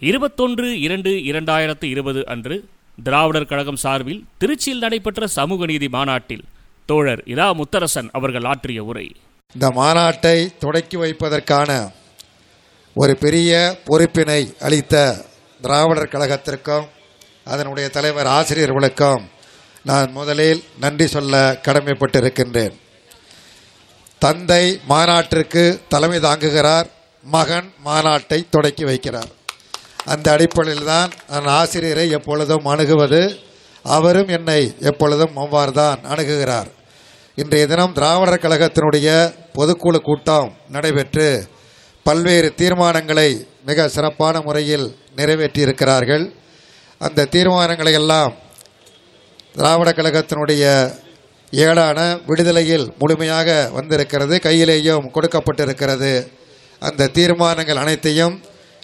இருபத்தொன்று இரண்டு இரண்டாயிரத்து இருபது அன்று திராவிடர் கழகம் சார்பில் திருச்சியில் நடைபெற்ற சமூக நீதி மாநாட்டில் தோழர் இரா. முத்தரசன் அவர்கள் ஆற்றிய உரை. இந்த மாநாட்டை தொடக்கி வைப்பதற்கான ஒரு பெரிய பொறுப்பினை அளித்த திராவிடர் கழகத்திற்கும் அதனுடைய தலைவர் ஆசிரியர்களுக்கும் நான் முதலில் நன்றி சொல்ல கடமைப்பட்டிருக்கின்றேன். தந்தை மாநாட்டிற்கு தலைமை தாங்குகிறார் மகன் மாநாட்டை தொடக்கி வைக்கிறார். அந்த அடிப்படையில் தான் நான் ஆசிரியரை எப்பொழுதும் அணுகுவது. அவரும் என்னை எப்பொழுதும் அவ்வாறு தான் அணுகுகிறார். இன்றைய தினம் திராவிடர் கழகத்தினுடைய பொதுக்குழு கூட்டம் நடைபெற்று பல்வேறு தீர்மானங்களை மிக சிறப்பான முறையில் நிறைவேற்றியிருக்கிறார்கள். அந்த தீர்மானங்களை எல்லாம் திராவிட கழகத்தினுடைய ஏடான விடுதலையில் முழுமையாக வந்திருக்கிறது. கையிலேயும் கொடுக்கப்பட்டிருக்கிறது. அந்த தீர்மானங்கள் அனைத்தையும்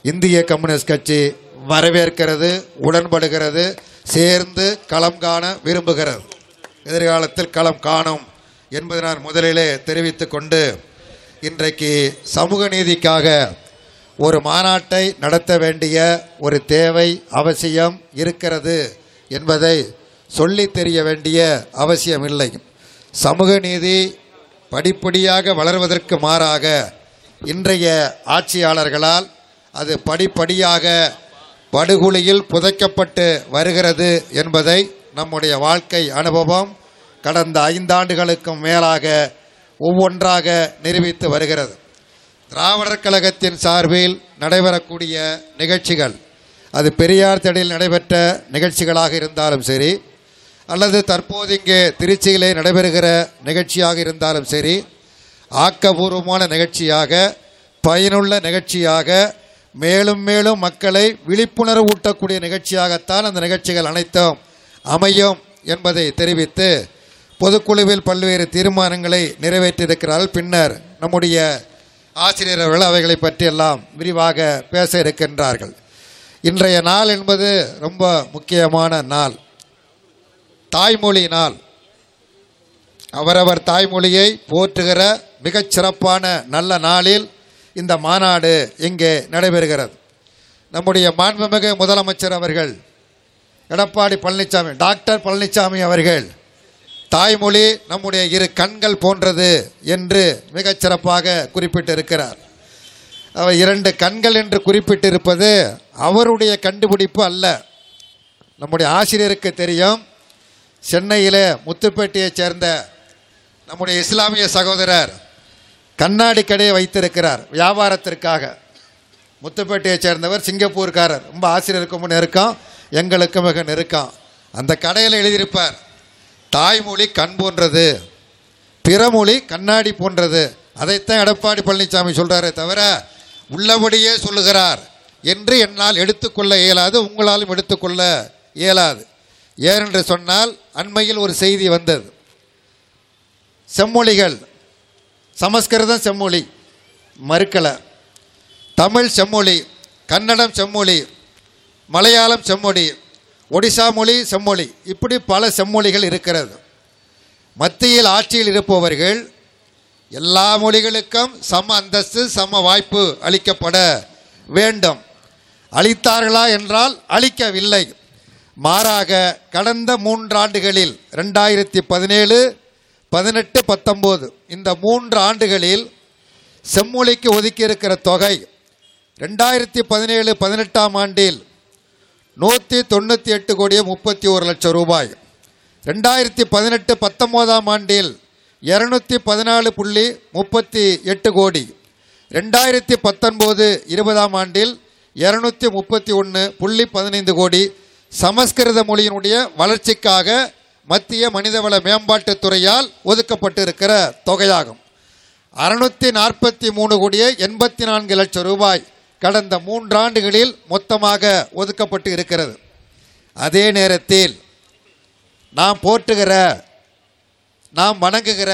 இந்திய கம்யூனிஸ்ட் கட்சி வரவேற்கிறது உடன்படுகிறது சேர்ந்து களம் காண விரும்புகிறது. எதிர்காலத்தில் களம் காணும் என்பதை நான் முதலிலே தெரிவித்து கொண்டு இன்றைக்கு சமூக நீதிக்காக ஒரு மாநாட்டை நடத்த வேண்டிய ஒரு தேவை அவசியம் இருக்கிறது என்பதை சொல்லி தெரிய வேண்டிய அவசியமில்லை. சமூக நீதி படிப்படியாக வளர்வதற்கு மாறாக இன்றைய ஆட்சியாளர்களால் அது படிப்படியாக படுகொலியில் புதைக்கப்பட்டு வருகிறது என்பதை நம்முடைய வாழ்க்கை அனுபவம் கடந்த ஐந்தாண்டுகளுக்கும் மேலாக ஒவ்வொன்றாக நிரூபித்து வருகிறது. திராவிடர் கழகத்தின் சார்பில் நடைபெறக்கூடிய நிகழ்ச்சிகள் அது பெரியார் தடையில் நடைபெற்ற நிகழ்ச்சிகளாக இருந்தாலும் சரி அல்லது தற்போது இங்கே திருச்சியிலே நடைபெறுகிற நிகழ்ச்சியாக இருந்தாலும் சரி ஆக்கபூர்வமான நிகழ்ச்சியாக பயனுள்ள நிகழ்ச்சியாக மேலும் மேலும் மக்களை விழிப்புணர்வு ஊட்டக்கூடிய நிகழ்ச்சியாகத்தான் அந்த நிகழ்ச்சிகள் அனைத்தும் அமையும் என்பதை தெரிவித்து பொதுக்குழுவில் பல்வேறு தீர்மானங்களை நிறைவேற்றியிருக்கிறார்கள். பின்னர் நம்முடைய ஆசிரியர்கள் அவைகளை பற்றியெல்லாம் விரிவாக பேச இருக்கின்றார்கள். இன்றைய நாள் என்பது ரொம்ப முக்கியமான நாள். தாய்மொழி நாள். அவரவர் தாய்மொழியை போற்றுகிற மிகச்சிறப்பான நல்ல நாளில் இந்த மாநாடு இங்கே நடைபெறுகிறது. நம்முடைய மாண்புமிகு முதலமைச்சர் அவர்கள் எடப்பாடி பழனிசாமி டாக்டர் பழனிசாமி அவர்கள் தாய்மொழி நம்முடைய இரு கண்கள் போன்றது என்று மிகச்சிறப்பாக குறிப்பிட்டிருக்கிறார். அவர் இரண்டு கண்கள் என்று குறிப்பிட்டிருப்பது அவருடைய கண்டுபிடிப்பு அல்ல. நம்முடைய ஆசிரியருக்கு தெரியும் சென்னையில் முத்துப்பேட்டையைச் சேர்ந்த நம்முடைய இஸ்லாமிய சகோதரர் கண்ணாடி கடையை வைத்திருக்கிறார் வியாபாரத்திற்காக. முத்துப்பேட்டையை சேர்ந்தவர் சிங்கப்பூர்காரர். ரொம்ப ஆசிரியருக்கும் நெருக்கம் எங்களுக்கும் மிக நெருக்கம். அந்த கடையில் எழுதியிருப்பார் தாய்மொழி கண் போன்றது பிறமொழி கண்ணாடி போன்றது. அதைத்தான் எடப்பாடி பழனிசாமி சொல்கிறாரே தவிர உள்ளபடியே சொல்லுகிறார். என்று என்னால் எடுத்துக்கொள்ள இயலாது உங்களாலும் எடுத்துக்கொள்ள இயலாது. ஏனென்று சொன்னால் அண்மையில் ஒரு செய்தி வந்தது. செம்மொழிகள் சமஸ்கிருதம் செம்மொழி மறுக்கலை. தமிழ் செம்மொழி கன்னடம் செம்மொழி மலையாளம் செம்மொழி ஒடிசா மொழி செம்மொழி இப்படி பல செம்மொழிகள் இருக்கிறது. மத்தியில் ஆட்சியில் இருப்பவர்கள் எல்லா மொழிகளுக்கும் சம அந்தஸ்து சம வாய்ப்பு அளிக்கப்பட வேண்டும். அளித்தார்களா என்றால் அளிக்கவில்லை. மாறாக கடந்த மூன்றாண்டுகளில் ரெண்டாயிரத்தி பதினேழு பதினெட்டு பத்தொம்போது. இந்த மூன்று ஆண்டுகளில் செம்மொழிக்கு ஒதுக்கியிருக்கிற தொகை ரெண்டாயிரத்தி பதினேழு பதினெட்டாம் ஆண்டில் நூற்றி தொண்ணூற்றி எட்டு கோடியே முப்பத்தி ஒரு லட்சம் ரூபாய். ரெண்டாயிரத்தி பதினெட்டு பத்தொம்போதாம் ஆண்டில் இரநூத்தி பதினாலு புள்ளி முப்பத்தி எட்டு கோடி. ரெண்டாயிரத்தி பத்தொன்பது இருபதாம் ஆண்டில் இரநூத்தி முப்பத்தி ஒன்று புள்ளி பதினைந்து கோடி. சமஸ்கிருத மொழியினுடைய வளர்ச்சிக்காக மத்திய மனிதவள மேம்பாட்டுத்துறையால் ஒதுக்கப்பட்டிருக்கிற தொகையாகும். அறுநூத்தி நாற்பத்தி மூணு கோடியே எண்பத்தி நான்கு லட்சம் ரூபாய் கடந்த மூன்றாண்டுகளில் மொத்தமாக ஒதுக்கப்பட்டு இருக்கிறது. அதே நேரத்தில் நாம் போற்றுகிற நாம் வணங்குகிற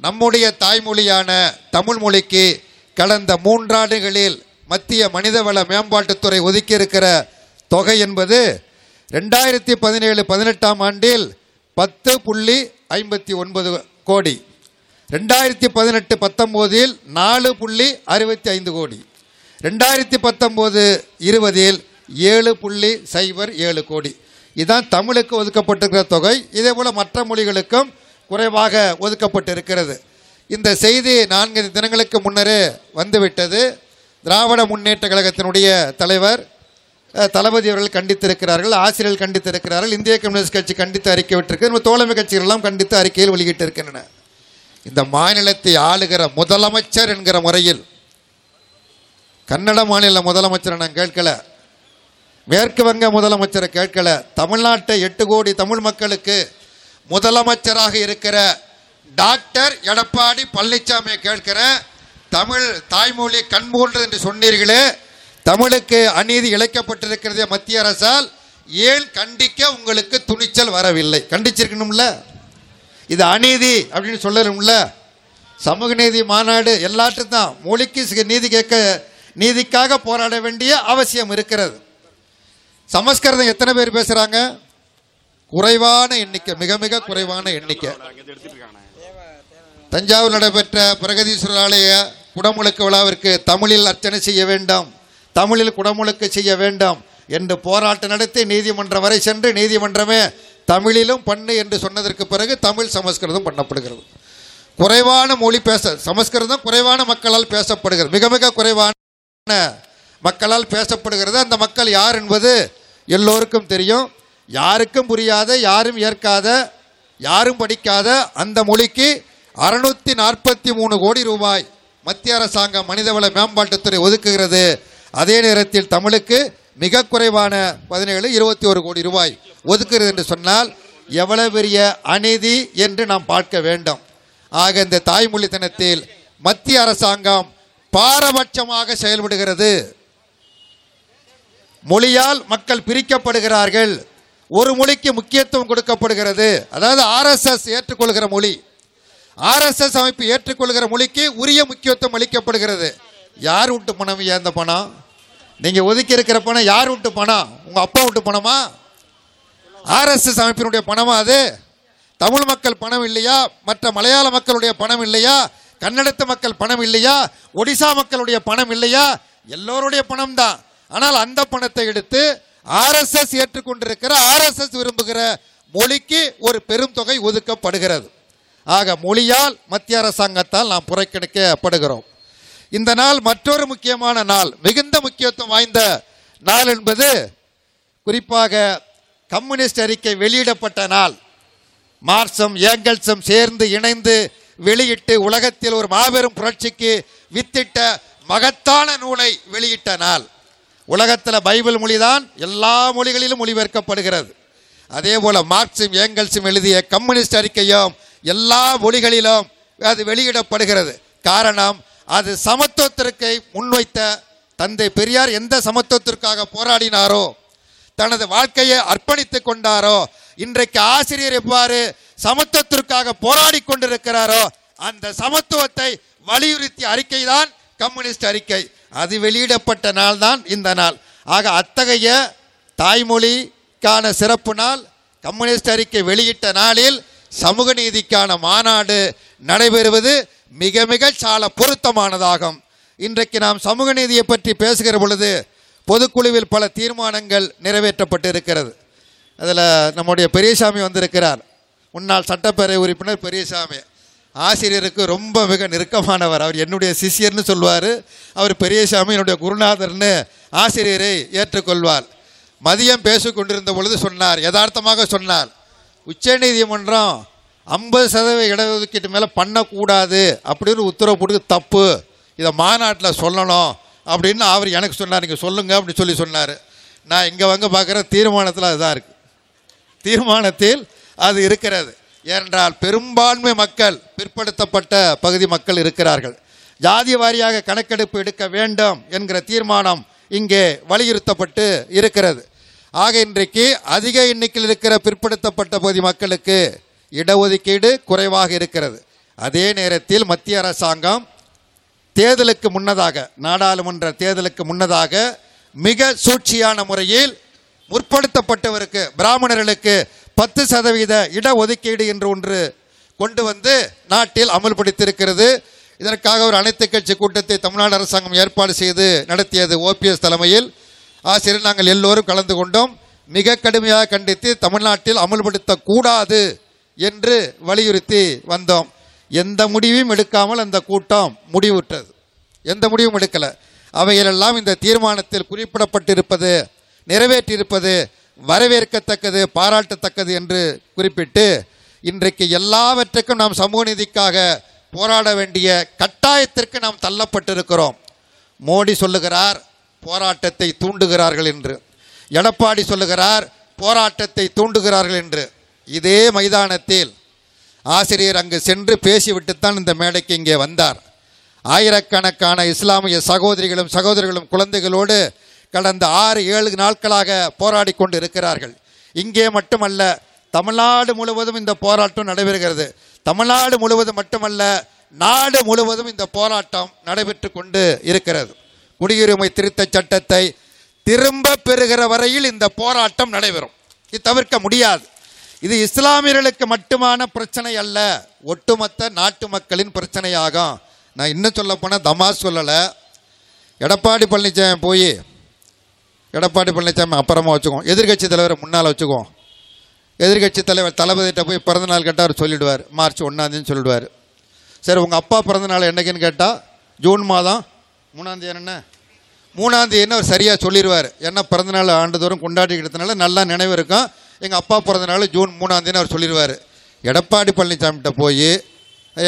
நம்முடைய தாய்மொழியான தமிழ் மொழிக்கு கடந்த மூன்றாண்டுகளில் மத்திய மனிதவள மேம்பாட்டுத்துறை ஒதுக்கியிருக்கிற தொகை என்பது ரெண்டாயிரத்தி பதினேழு பதினெட்டாம் ஆண்டில் பத்து புள்ளி ஐம்பத்தி ஒன்பது கோடி. ரெண்டாயிரத்தி பதினெட்டு பத்தொம்போதில் நாலு புள்ளி அறுபத்தி ஐந்து கோடி. ரெண்டாயிரத்தி பத்தொம்போது இருபதில் ஏழு புள்ளி சைபர் ஏழு கோடி. இதுதான் தமிழுக்கு ஒதுக்கப்பட்டிருக்கிற தொகை. இதே போல் மற்ற மொழிகளுக்கும் குறைவாக ஒதுக்கப்பட்டிருக்கிறது. இந்த செய்தி நான்கு தினங்களுக்கு முன்னரே வந்துவிட்டது. திராவிட முன்னேற்ற கழகத்தினுடைய தலைவர் தளபதி அவர்கள் கண்டித்திருக்கிறார்கள் ஆசிரியர்கள் கண்டித்திருக்கிறார்கள் இந்திய கம்யூனிஸ்ட் கட்சி கண்டித்து அறிக்கை விட்டிருக்கு நம்ம தோழமை கட்சிகள் எல்லாம் கண்டித்து அறிக்கையில் வெளியிட்டிருக்கின்றன இந்த மாநிலத்தை ஆளுகிற முதலமைச்சர் என்கிற முறையில் கன்னட மாநில முதலமைச்சரை நான் கேட்கல மேற்கு வங்க முதலமைச்சரை கேட்கல தமிழ்நாட்டை எட்டு கோடி தமிழ் மக்களுக்கு முதலமைச்சராக இருக்கிற டாக்டர் எடப்பாடி பழனிசாமியை கேட்கிற தமிழ் தாய்மொழி கண்போன்று என்று சொன்னீர்களே தமிழுக்கு அநீதி இழைக்கப்பட்டிருக்கிறதே மத்திய அரசால் ஏன் கண்டிக்க உங்களுக்கு துணிச்சல் வரவில்லை? கண்டிச்சிருக்கணும்ல? இது அநீதி அப்படின்னு சொல்லணும்ல? சமூக நீதி மாநாடு எல்லாத்தையும் தான். மொழிக்கு நீதி கேட்க நீதிக்காக போராட வேண்டிய அவசியம் இருக்கிறது. சமஸ்கிருதம் எத்தனை பேர் பேசுறாங்க? குறைவான எண்ணிக்கை மிக மிக குறைவான எண்ணிக்கை. தஞ்சாவூர் நடைபெற்ற பிரகதீஸ்வரர் ஆலய குடமுழுக்கு விழாவிற்கு தமிழில் அர்ச்சனை செய்ய வேண்டும். தமிழில் குடமுழுக்கு செய்ய வேண்டும் என்று போராட்டம் நடத்தி நீதிமன்றம் வரை சென்று நீதிமன்றமே தமிழிலும் பண்ணு என்று சொன்னதற்கு பிறகு தமிழ் சமஸ்கிருதம் பண்ணப்படுகிறது. குறைவான மொழி பேச சமஸ்கிருதம் குறைவான மக்களால் பேசப்படுகிறது. மிக மிக குறைவான மக்களால் பேசப்படுகிறது. அந்த மக்கள் யார் என்பது எல்லோருக்கும் தெரியும். யாருக்கும் புரியாத யாரும் ஏற்காத யாரும் படிக்காத அந்த மொழிக்கு அறுநூத்தி நாற்பத்தி மூணு கோடி ரூபாய் மத்திய அரசாங்கம் மனிதவள மேம்பாட்டுத்துறை ஒதுக்குகிறது. அதே நேரத்தில் தமிழுக்கு மிக குறைவான பதினேழு இருபத்தி ஒரு கோடி ரூபாய் ஒதுக்குகிறது என்று சொன்னால் எவ்வளவு பெரிய அநீதி என்று நாம் பார்க்க வேண்டும். ஆக இந்த தாய்மொழி தினத்தில் மத்திய அரசாங்கம் பாரபட்சமாக செயல்படுகிறது. மொழியால் மக்கள் பிரிக்கப்படுகிறார்கள். ஒரு மொழிக்கு முக்கியத்துவம் கொடுக்கப்படுகிறது. அதாவது ஆர்எஸ்எஸ் ஏற்றுக்கொள்கிற மொழி. ஆர்எஸ்எஸ் அமைப்பு ஏற்றுக்கொள்கிற மொழிக்கு உரிய முக்கியத்துவம் அளிக்கப்படுகிறது. யார் விட்டு பணம் ஏந்த பணம்? நீங்க ஒதுக்கி இருக்கிற பணம் யார் விட்டு பணம்? உங்க அப்பா விட்டு பணமா? ஆர்எஸ்எஸ் அமைப்பினுடைய பணமா அது? தமிழ் மக்கள் பணம் இல்லையா? மற்ற மலையாள மக்களுடைய பணம் இல்லையா? கன்னடத்து மக்கள் பணம் இல்லையா? ஒடிசா மக்களுடைய பணம் இல்லையா? எல்லோருடைய பணம் தான் ஆனால் அந்த பணத்தை எடுத்து ஆர்எஸ்எஸ் ஏற்றுக்கொண்டிருக்கிற ஆர்எஸ்எஸ் விரும்புகிற மொழிக்கு ஒரு பெரும் தொகை ஒதுக்கப்படுகிறது. ஆக மொழியால் மத்திய அரசாங்கத்தால் நாம் புறக்கணிக்கப்படுகிறோம். இந்த நாள் மற்றொரு முக்கியமான நாள் மிகுந்த முக்கியத்துவம் வாய்ந்த நாள் என்பது குறிப்பாக கம்யூனிஸ்ட் அறிக்கை வெளியிடப்பட்ட நாள். மார்க்சும் ஏங்கல்ஸும் சேர்ந்து இணைந்து வெளியிட்டு உலகத்தில் ஒரு மாபெரும் புரட்சிக்கு வித்திட்ட மகத்தான நூலை வெளியிட்ட நாள். உலகத்தில் பைபிள் மொழிதான் எல்லா மொழிகளிலும் மொழிபெயர்க்கப்படுகிறது. அதே போல மார்க்சும் ஏங்கல்ஸும் எழுதிய கம்யூனிஸ்ட் அறிக்கையும் எல்லா மொழிகளிலும் அது வெளியிடப்படுகிறது. காரணம் அது சமத்துவத்திற்கு முன்வைத்த தந்தை பெரியார் எந்த சமத்துவத்திற்காக போராடினாரோ தனது வாழ்க்கையை அர்ப்பணித்துக் கொண்டாரோ இன்றைக்கு ஆசிரியர் எவ்வாறு சமத்துவத்திற்காக போராடி கொண்டிருக்கிறாரோ அந்த சமத்துவத்தை வலியுறுத்திய அறிக்கை தான் கம்யூனிஸ்ட் அறிக்கை. அது வெளியிடப்பட்ட நாள் தான் இந்த நாள். ஆக அத்தகைய தாய்மொழிக்கான சிறப்பு நாள் கம்யூனிஸ்ட் அறிக்கை வெளியிட்ட நாளில் சமூக நீதிக்கான மாநாடு நடைபெறுவது மிக மிக சால பொருத்தமானதாகும். இன்றைக்கு நாம் சமூக நீதியை பற்றி பேசுகிற பொழுது பொதுக்குழுவில் பல தீர்மானங்கள் நிறைவேற்றப்பட்டு இருக்கிறது அதில் நம்முடைய பெரியசாமி வந்திருக்கிறார். முன்னாள் சட்டப்பேரவை உறுப்பினர் பெரியசாமி. ஆசிரியருக்கு ரொம்ப மிக நெருக்கமானவர். அவர் என்னுடைய சிஷ்யர்னு சொல்வார். அவர் பெரியசாமி என்னுடைய குருநாதர்னு ஆசிரியரை ஏற்றுக்கொள்வார். மதியம் பேசிக்கொண்டிருந்த பொழுது சொன்னார் யதார்த்தமாக சொன்னார். உச்சநீதிமன்றம் ஐம்பது சதவீத இடஒதுக்கீட்டு மேலே பண்ணக்கூடாது அப்படின்னு உத்தரவு போட்டு தப்பு. இதை மாநாட்டில் சொல்லணும் அப்படின்னு அவர் எனக்கு சொன்னார். நீங்கள் சொல்லுங்க அப்படின்னு சொல்லி சொன்னார். நான் இங்கே வந்து பார்க்குற தீர்மானத்தில் அதுதான் இருக்குது தீர்மானத்தில் அது இருக்கிறது. ஏனென்றால் பெரும்பான்மை மக்கள் பிற்படுத்தப்பட்ட பகுதி மக்கள் இருக்கிறார்கள். ஜாதி வாரியாக கணக்கெடுப்பு எடுக்க வேண்டும் என்கிற தீர்மானம் இங்கே வலியுறுத்தப்பட்டு இருக்கிறது. ஆக இன்றைக்கு அதிக எண்ணிக்கையில் இருக்கிற பிற்படுத்தப்பட்ட பகுதி மக்களுக்கு இடஒதுக்கீடு குறைவாக இருக்கிறது. அதே நேரத்தில் மத்திய அரசாங்கம் தேர்தலுக்கு முன்னதாக நாடாளுமன்ற தேர்தலுக்கு முன்னதாக மிக சூழ்ச்சியான முறையில் முற்படுத்தப்பட்டவருக்கு பிராமணர்களுக்கு பத்து சதவீத இடஒதுக்கீடு என்று ஒன்று கொண்டு வந்து நாட்டில் அமல்படுத்தியிருக்கிறது. இதற்காக ஒரு அனைத்து கட்சி கூட்டத்தை தமிழ்நாடு அரசாங்கம் ஏற்பாடு செய்து நடத்தியது ஓபிஎஸ் தலைமையில். ஆசிரியர் நாங்கள் எல்லோரும் கலந்து கொண்டோம். மிக கடுமையாக கண்டித்து தமிழ்நாட்டில் அமல்படுத்தக்கூடாது என்று வலியுறுத்தி வந்தோம். எந்த முடிவையும் எடுக்காமல் அந்த கூட்டம் முடிவுற்றது. எந்த முடிவும் எடுக்கல. அவைகளெல்லாம் இந்த தீர்மானத்தில் குறிப்பிடப்பட்டிருப்பது நிறைவேற்றியிருப்பது வரவேற்கத்தக்கது பாராட்டத்தக்கது என்று குறிப்பிட்டு இன்றைக்கு எல்லாவற்றுக்கும் நாம் சமூக நீதிக்காக போராட வேண்டிய கட்டாயத்திற்கு நாம் தள்ளப்பட்டிருக்கிறோம். மோடி சொல்லுகிறார் போராட்டத்தை தூண்டுகிறார்கள் என்று. எடப்பாடி சொல்லுகிறார் போராட்டத்தை தூண்டுகிறார்கள் என்று. இதே மைதானத்தில் ஆசிரியர் அங்கு சென்று பேசிவிட்டுத்தான் இந்த மேடைக்கு இங்கே வந்தார். ஆயிரக்கணக்கான இஸ்லாமிய சகோதரிகளும் சகோதரிகளும் குழந்தைகளோடு கடந்த ஆறு ஏழு நாட்களாக போராடி கொண்டு இருக்கிறார்கள் இங்கே மட்டுமல்ல தமிழ்நாடு முழுவதும் இந்த போராட்டம் நடைபெறுகிறது. தமிழ்நாடு முழுவதும் மட்டுமல்ல நாடு முழுவதும் இந்த போராட்டம் நடைபெற்று கொண்டு இருக்கிறது. குடியுரிமை திருத்த சட்டத்தை திரும்ப பெறுகிற வரையில் இந்த போராட்டம் நடைபெறும். இது தவிர்க்க முடியாது. இது இஸ்லாமியர்களுக்கு மட்டுமான பிரச்சனை அல்ல ஒட்டுமொத்த நாட்டு மக்களின் பிரச்சனையாகும். நான் இன்னும் சொல்ல போனால் தமா சொல்லலை. எடப்பாடி பழனிசாமி போய் எடப்பாடி பழனிசாமி அப்புறமா வச்சுக்குவோம். எதிர்க்கட்சி தலைவரை முன்னால் வச்சுக்குவோம். எதிர்க்கட்சி தலைவர் தளபதிகிட்ட போய் பிறந்தநாள் கேட்டால் அவர் சொல்லிவிடுவார் மார்ச் ஒன்றாந்தேன்னு சொல்லிடுவார். சரி உங்கள் அப்பா பிறந்தநாள் என்னைக்குன்னு கேட்டால் ஜூன் மாதம் மூணாந்தேதி என்ன? மூணாந்தேதின்னு அவர் சரியாக சொல்லிடுவார் ஏன்னா பிறந்தநாள் ஆண்டுதோறும் கொண்டாடிக்கிறதுனால நல்லா நினைவு இருக்கும். எங்கள் அப்பா பிறந்தநாள் ஜூன் மூணாந்தேதின்னு அவர் சொல்லிடுவார் எடப்பாடி பழனிசாமிகிட்ட போய்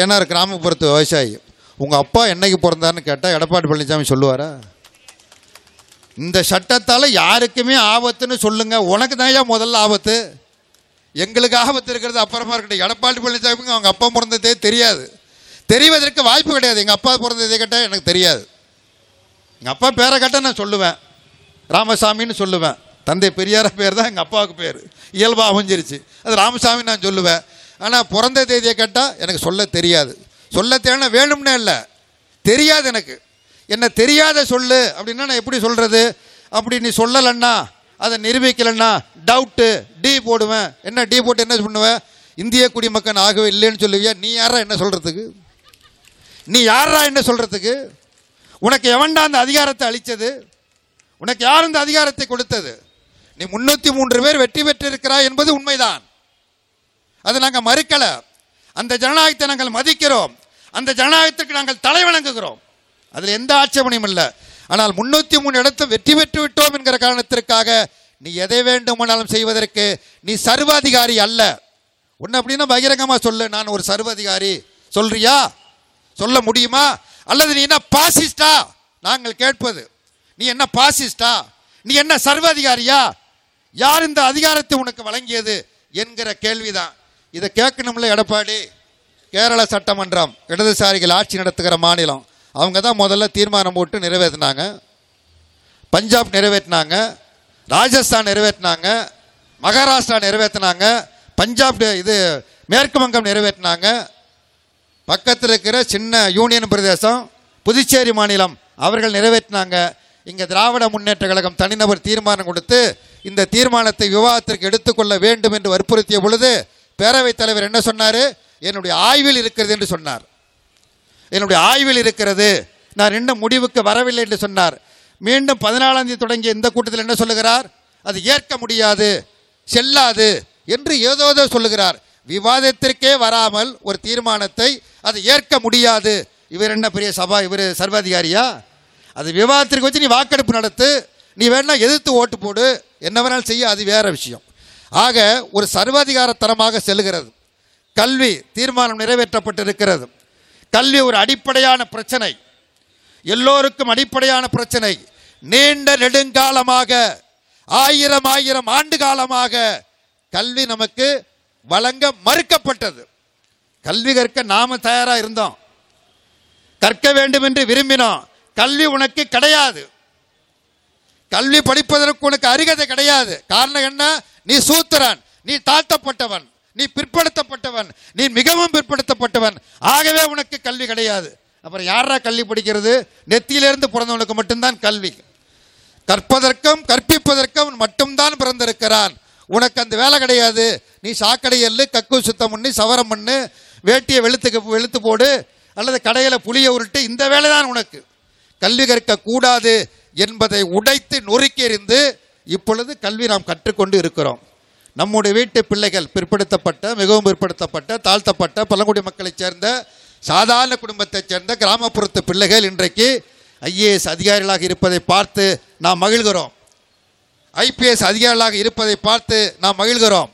ஏன்னா கிராமப்புறத்து விவசாயி. உங்கள் அப்பா என்னைக்கு பிறந்தாருன்னு கேட்டால் எடப்பாடி பழனிசாமி சொல்லுவாரா? இந்த சட்டத்தால் யாருக்குமே ஆபத்துன்னு சொல்லுங்க. உனக்கு தான் முதல்ல ஆபத்து. எங்களுக்கு ஆபத்து இருக்கிறது அப்புறமா இருக்கட்டும். எடப்பாடி பழனிசாமிக்கு அவங்க அப்பா பிறந்ததே தெரியாது. தெரிவதற்கு வாய்ப்பு கிடையாது. எங்கள் அப்பா பிறந்ததே கேட்டால் எனக்கு தெரியாது. எங்கள் அப்பா பேரை கேட்டால் நான் சொல்லுவேன். ராமசாமின்னு சொல்லுவேன். தந்தை பெரியார பேர் தான் எங்கள் அப்பாவுக்கு பேர். இயல்பாக அமைஞ்சிருச்சு. அது ராமசாமி நான் சொல்லுவேன். ஆனால் பிறந்த தேதியை கேட்டால் எனக்கு சொல்ல தெரியாது. சொல்ல தேன வேணும்னே இல்லை. தெரியாது எனக்கு. என்ன தெரியாத சொல்லு. அப்படின்னா நான் எப்படி சொல்கிறது அப்படி நீ சொல்லலைன்னா அதை நிரூபிக்கலைன்னா டவுட்டு டி போடுவேன். என்ன டி போட்டு என்ன பண்ணுவேன்? இந்திய குடிமக்கன் ஆகவே இல்லைன்னு சொல்லுவியா? நீ யாரா என்ன சொல்கிறதுக்கு நீ யாரா என்ன சொல்கிறதுக்கு உனக்கு எவன்டா அந்த அதிகாரத்தை அளித்தது? உனக்கு யார் இந்த அதிகாரத்தை கொடுத்தது? நீ முன்னூற்றி மூன்று பேர் வெற்றி பெற்றிருக்கிறாய் என்பது உண்மைதான். அதை நாங்கள் மறுக்கல. அந்த ஜனநாயகத்தை நாங்கள் மதிக்கிறோம். அந்த ஜனநாயகத்திற்கு நாங்கள் தலை வணங்குகிறோம். அதில் எந்த ஆட்சேபனையும் இல்லை. ஆனால் முன்னூற்றி மூணு இடத்தை வெற்றி பெற்று விட்டோம் என்கிற காரணத்திற்காக நீ எதை வேண்டுமானாலும் செய்வதற்கு நீ சர்வாதிகாரி அல்ல. ஒன்று அப்படின்னா பகிரங்கமாக சொல்லு. நான் ஒரு சர்வாதிகாரி. சொல்றியா? சொல்ல முடியுமா? அல்லது நீ என்ன பாசிஸ்டா? நாங்கள் கேட்பது. நீ என்ன பாசிஸ்டா? நீ என்ன சர்வாதிகாரியா? யார் இந்த அதிகாரத்தை உனக்கு வழங்கியது? என்கிற கேள்விதான். இதை கேட்கணும்ல எடப்பாடி? கேரள சட்டமன்றம் இடதுசாரிகள் ஆட்சி நடத்துகிற மாநிலம். அவங்க தான் முதல்ல தீர்மானம் போட்டு நிறைவேற்றினாங்க. பஞ்சாப் நிறைவேற்றினாங்க. ராஜஸ்தான் நிறைவேற்றினாங்க. மகாராஷ்டிரா நிறைவேற்றினாங்க. பஞ்சாப் இது மேற்கு வங்கம் நிறைவேற்றினாங்க. பக்கத்தில் இருக்கிற சின்ன யூனியன் பிரதேசம் புதுச்சேரி மாநிலம் அவர்கள் நிறைவேற்றினாங்க. இங்கே திராவிட முன்னேற்ற கழகம் தனிநபர் தீர்மானம் கொடுத்து இந்த தீர்மானத்தை விவாதத்திற்கு எடுத்துக்கொள்ள வேண்டும் என்று வற்புறுத்திய பொழுது பேரவைத் தலைவர் என்ன சொன்னார்? என்னுடைய ஆய்வில் இருக்கிறது என்று சொன்னார். என்னுடைய ஆய்வில் இருக்கிறது. நான் இன்னும் முடிவுக்கு வரவில்லை என்று சொன்னார். மீண்டும் பதினாலாம் தேதி தொடங்கிய இந்த கூட்டத்தில் என்ன சொல்லுகிறார்? அது ஏற்க முடியாது செல்லாது என்று ஏதோ ஏதோ சொல்லுகிறார். விவாதத்திற்கே வராமல் ஒரு தீர்மானத்தை அதை ஏற்க முடியாது. இவர் என்ன பெரிய சபா இவர் சர்வாதிகாரியா? அது விவாதத்திற்கு வச்சு நீ வாக்கெடுப்பு நடத்து நீ வேணா எதிர்த்து ஓட்டு போடு என்ன வேணாலும் செய்ய அது வேற விஷயம். ஆக ஒரு சர்வாதிகாரத்தனமாக செல்கிறது. கல்வி தீர்மானம் நிறைவேற்றப்பட்டிருக்கிறது. கல்வி ஒரு அடிப்படையான பிரச்சனை. எல்லோருக்கும் அடிப்படையான பிரச்சனை. நீண்ட நெடுங்காலமாக ஆயிரம் ஆயிரம் ஆண்டு காலமாக கல்வி நமக்கு வழங்க மறுக்கப்பட்டது. கல்வி கற்க நாம தயாரா இருந்தோம். கற்க வேண்டும் என்று விரும்பினோம். கல்வி உனக்கு கிடையாது. கல்வி படிப்பதற்கு உனக்கு அருகதை கிடையாது. காரணம் என்ன? நீ சூத்திரன். நீ தாழ்த்தப்பட்டவன். நீ பிற்படுத்தப்பட்டவன். நீ மிகவும் பிற்படுத்தப்பட்டவன். ஆகவே உனக்கு கல்வி கிடையாது. அப்புறம் யாரா கல்வி படிக்கிறது? நெத்தியிலிருந்து பிறந்தவனுக்கு மட்டும்தான் கல்வி. கற்பதற்கும் கற்பிப்பதற்கும் மட்டும்தான் பிறந்திருக்கிறான். உனக்கு அந்த வேலை கிடையாது. நீ சாக்கடை எல்லு கக்கு சுத்தம் பண்ணி சவரம் பண்ணு வேட்டியை வெளுத்துக்கு வெளுத்து போடு அல்லது கடையில் புளிய உருட்டு இந்த வேலை தான் உனக்கு. கல்வி கற்க கூடாது என்பதை உடைத்து நொறுக்கி எறிந்து இப்பொழுது கல்வி நாம் கற்றுக்கொண்டு இருக்கிறோம். நம்முடைய வீட்டு பிள்ளைகள் பிற்படுத்தப்பட்ட மிகவும் பிற்படுத்தப்பட்ட தாழ்த்தப்பட்ட பழங்குடி மக்களைச் சேர்ந்த சாதாரண குடும்பத்தைச் சேர்ந்த கிராமப்புறத்து பிள்ளைகள் இன்றைக்கு ஐஏஎஸ் அதிகாரிகளாக இருப்பதை பார்த்து நாம் மகிழ்கிறோம். ஐபிஎஸ் அதிகாரிகளாக இருப்பதை பார்த்து நாம் மகிழ்கிறோம்.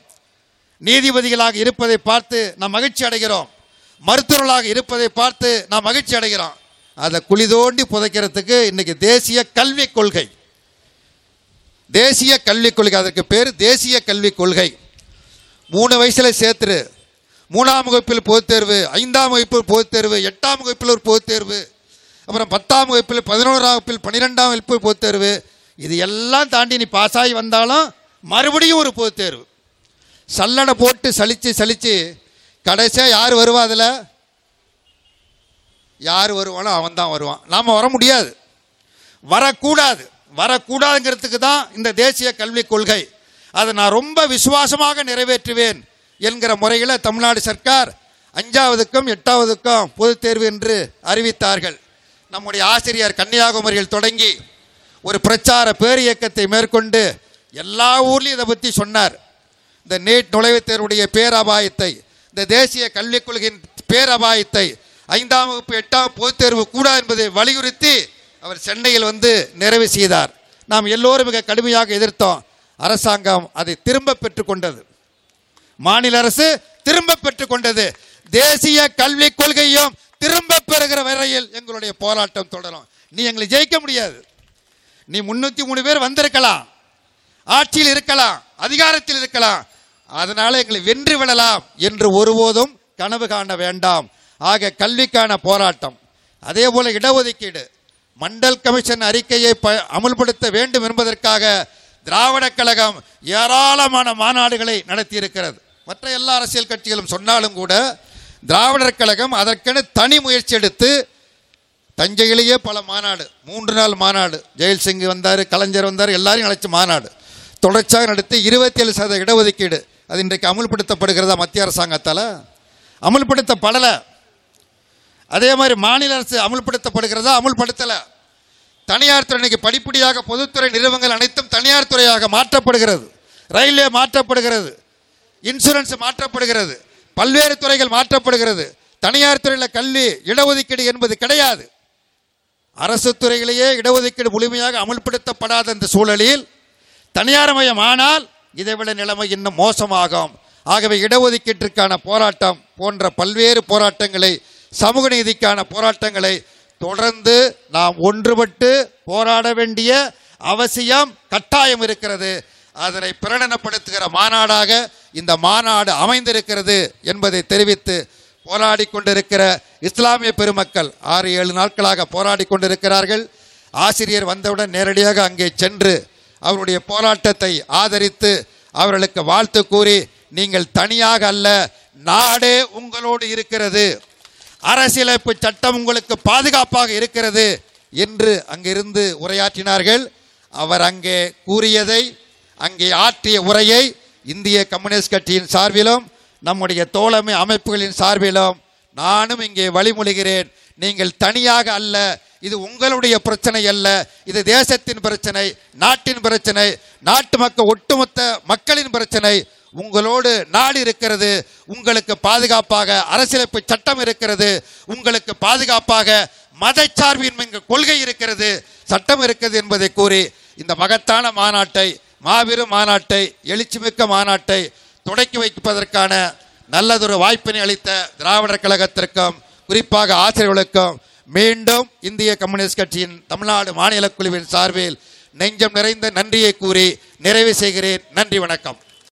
நீதிபதிகளாக இருப்பதை பார்த்து நாம் மகிழ்ச்சி அடைகிறோம். மருத்துவர்களாக இருப்பதை பார்த்து நாம் மகிழ்ச்சி அடைகிறோம். அதை குழி தோண்டி புதைக்கிறதுக்கு இன்னைக்கு தேசிய கல்விக் கொள்கை. தேசிய கல்விக் கொள்கை அதற்கு பேர் தேசிய கல்விக் கொள்கை. மூணு வயசில் சேர்த்துரு. மூணாம் வகுப்பில் பொதுத் தேர்வு ஐந்தாம் வகுப்பில் பொதுத் தேர்வு எட்டாம் வகுப்பில் ஒரு பொதுத் தேர்வு அப்புறம் பத்தாம் வகுப்பில் பதினோராம் வகுப்பில் பன்னிரெண்டாம் வகுப்பில் பொதுத் தேர்வு இது எல்லாம் தாண்டி நீ பாஸ் ஆகி வந்தாலும் மறுபடியும் ஒரு பொது தேர்வு. சல்லடை போட்டு சலித்து சலித்து கடைசியாக யார் வருவா அதில்? யார் வருவானோ அவன் தான் வருவான். நாம் வர முடியாது. வரக்கூடாது. வரக்கூடாதுங்கிறதுக்கு தான் இந்த தேசிய கல்விக் கொள்கை. அதை நான் ரொம்ப விசுவாசமாக நிறைவேற்றுவேன் என்கிற முறையில் தமிழ்நாடு சர்க்கார் அஞ்சாவதுக்கும் எட்டாவதுக்கும் பொதுத் தேர்வு என்று அறிவித்தார்கள். நம்முடைய ஆசிரியர் கன்னியாகுமரியில் தொடங்கி ஒரு பிரச்சார பேர் இயக்கத்தை மேற்கொண்டு எல்லா ஊர்லேயும் இதை பற்றி சொன்னார். இந்த நீட் நுழைவுத் தேர்வுடைய பேரபாயத்தை இந்த தேசிய கல்விக் கொள்கையின் பேரபாயத்தை ஐந்தாம் வகுப்பு எட்டாம் பொதுத் தேர்வு கூடாது என்பதை வலியுறுத்தி அவர் சென்னையில் வந்து நிறைவு செய்தார். நாம் எல்லோரும் மிக கடுமையாக எதிர்த்தோம். அரசாங்கம் அதை திரும்ப பெற்றுக்கொண்டது மாநில அரசு திரும்ப பெற்றுக்கொண்டது தேசிய கல்விக் கொள்கையும் திரும்ப பெறுகிற வரையில் எங்களுடைய போராட்டம் தொடரும். நீ எங்களை ஜெயிக்க முடியாது. நீ முன்னூத்தி மூணு பேர் வந்திருக்கலாம். ஆட்சியில் இருக்கலாம் அதிகாரத்தில் இருக்கலாம். அதனால எங்களை வென்று விடலாம் என்று ஒருபோதும் கனவு காண வேண்டாம். ஆக கல்விக்கான போராட்டம். அதே போல இடஒதுக்கீடு. மண்டல் கமிஷன் அறிக்கையை ப- அமுல்படுத்த வேண்டும் என்பதற்காக திராவிட கழகம் ஏராளமான மாநாடுகளை நடத்தியிருக்கிறது. மற்ற எல்லா அரசியல் கட்சிகளும் சொன்னாலும் கூட திராவிடர் கழகம் அதற்கென தனி முயற்சி எடுத்து தஞ்சையிலேயே பல மாநாடு மூன்று நாள் மாநாடு. ஜெயில் சிங் வந்தார் கலைஞர் வந்தார் எல்லாரையும் அழைச்சி மாநாடு. தொடர்ச்சியாக நடத்தி இருபத்தி ஏழு சதவீத இடஒதுக்கீடு. அது இன்றைக்கு அமுல்படுத்தப்படுகிறதா மத்திய அரசாங்கத்தால்? அமுல்படுத்தப்படலை. அதே மாதிரி மாநில அரசு அமுல்படுத்தப்படுகிறதா? அமுல்படுத்தலை. தனியார் துறை இன்னைக்கு படிப்படியாக பொதுத்துறை நிறுவனங்கள் அனைத்தும் தனியார் துறையாக மாற்றப்படுகிறது. ரயில்வே மாற்றப்படுகிறது. இன்சூரன்ஸ் மாற்றப்படுகிறது. பல்வேறு துறைகள் மாற்றப்படுகிறது. தனியார் துறையில் கல்வி இடஒதுக்கீடு என்பது கிடையாது. அரசு துறையிலேயே இடஒதுக்கீடு முழுமையாக அமல்படுத்தப்படாத இந்த சூழலில் தனியார் மயம் ஆனால் இதைவிட நிலைமை இன்னும் மோசமாகும். ஆகவே இடஒதுக்கீட்டிற்கான போராட்டம் போன்ற பல்வேறு போராட்டங்களை சமூக நீதிக்கான போராட்டங்களை தொடர்ந்து நாம் ஒன்றுபட்டு போராட வேண்டிய அவசியம் கட்டாயம் இருக்கிறது. அதனை பிரகடனப்படுத்துகிற மாநாடாக இந்த மாநாடு அமைந்திருக்கிறது என்பதை தெரிவித்து போராடி கொண்டிருக்கிற இஸ்லாமிய பெருமக்கள் ஆறு ஏழு நாட்களாக போராடி கொண்டிருக்கிறார்கள் ஆசிரியர் வந்தவுடன் நேரடியாக அங்கே சென்று அவருடைய போராட்டத்தை ஆதரித்து அவர்களுக்கு வாழ்த்து கூறி நீங்கள் தனியாக அல்ல நாடே உங்களோடு இருக்கிறது. அரசியலமைப்பு சட்டம் உங்களுக்கு பாதுகாப்பாக இருக்கிறது என்று அங்கிருந்து உரையாற்றினார்கள். அவர் அங்கே கூறியதை அங்கே ஆற்றிய உரையை இந்திய கம்யூனிஸ்ட் கட்சியின் சார்பிலும் நம்முடைய தோழமை அமைப்புகளின் சார்பிலும் நானும் இங்கே வழிமொழிகிறேன். நீங்கள் தனியாக அல்ல இது உங்களுடைய பிரச்சனை அல்ல இது தேசத்தின் பிரச்சனை நாட்டின் பிரச்சனை நாட்டு மக்கள் ஒட்டுமொத்த மக்களின் பிரச்சனை. உங்களோடு நாடு இருக்கிறது உங்களுக்கு பாதுகாப்பாக அரசியலமைப்பு சட்டம் இருக்கிறது உங்களுக்கு பாதுகாப்பாக மதச்சார்பின்மை கொள்கை இருக்கிறது சட்டம் இருக்கிறது என்பதை கூறி இந்த மகத்தான மாநாட்டை மாபெரும் மாநாட்டை எழுச்சிமிக்க மாநாட்டை தொடக்கி வைப்பதற்கான நல்லதொரு வாய்ப்பினை அளித்த திராவிடர் கழகத்திற்கும் குறிப்பாக ஆசிரியர்களுக்கும் மீண்டும் இந்திய கம்யூனிஸ்ட் கட்சியின் தமிழ்நாடு மாநில குழுவின் சார்பில் நெஞ்சம் நிறைந்த நன்றியை கூறி நிறைவு செய்கிறேன். நன்றி வணக்கம்.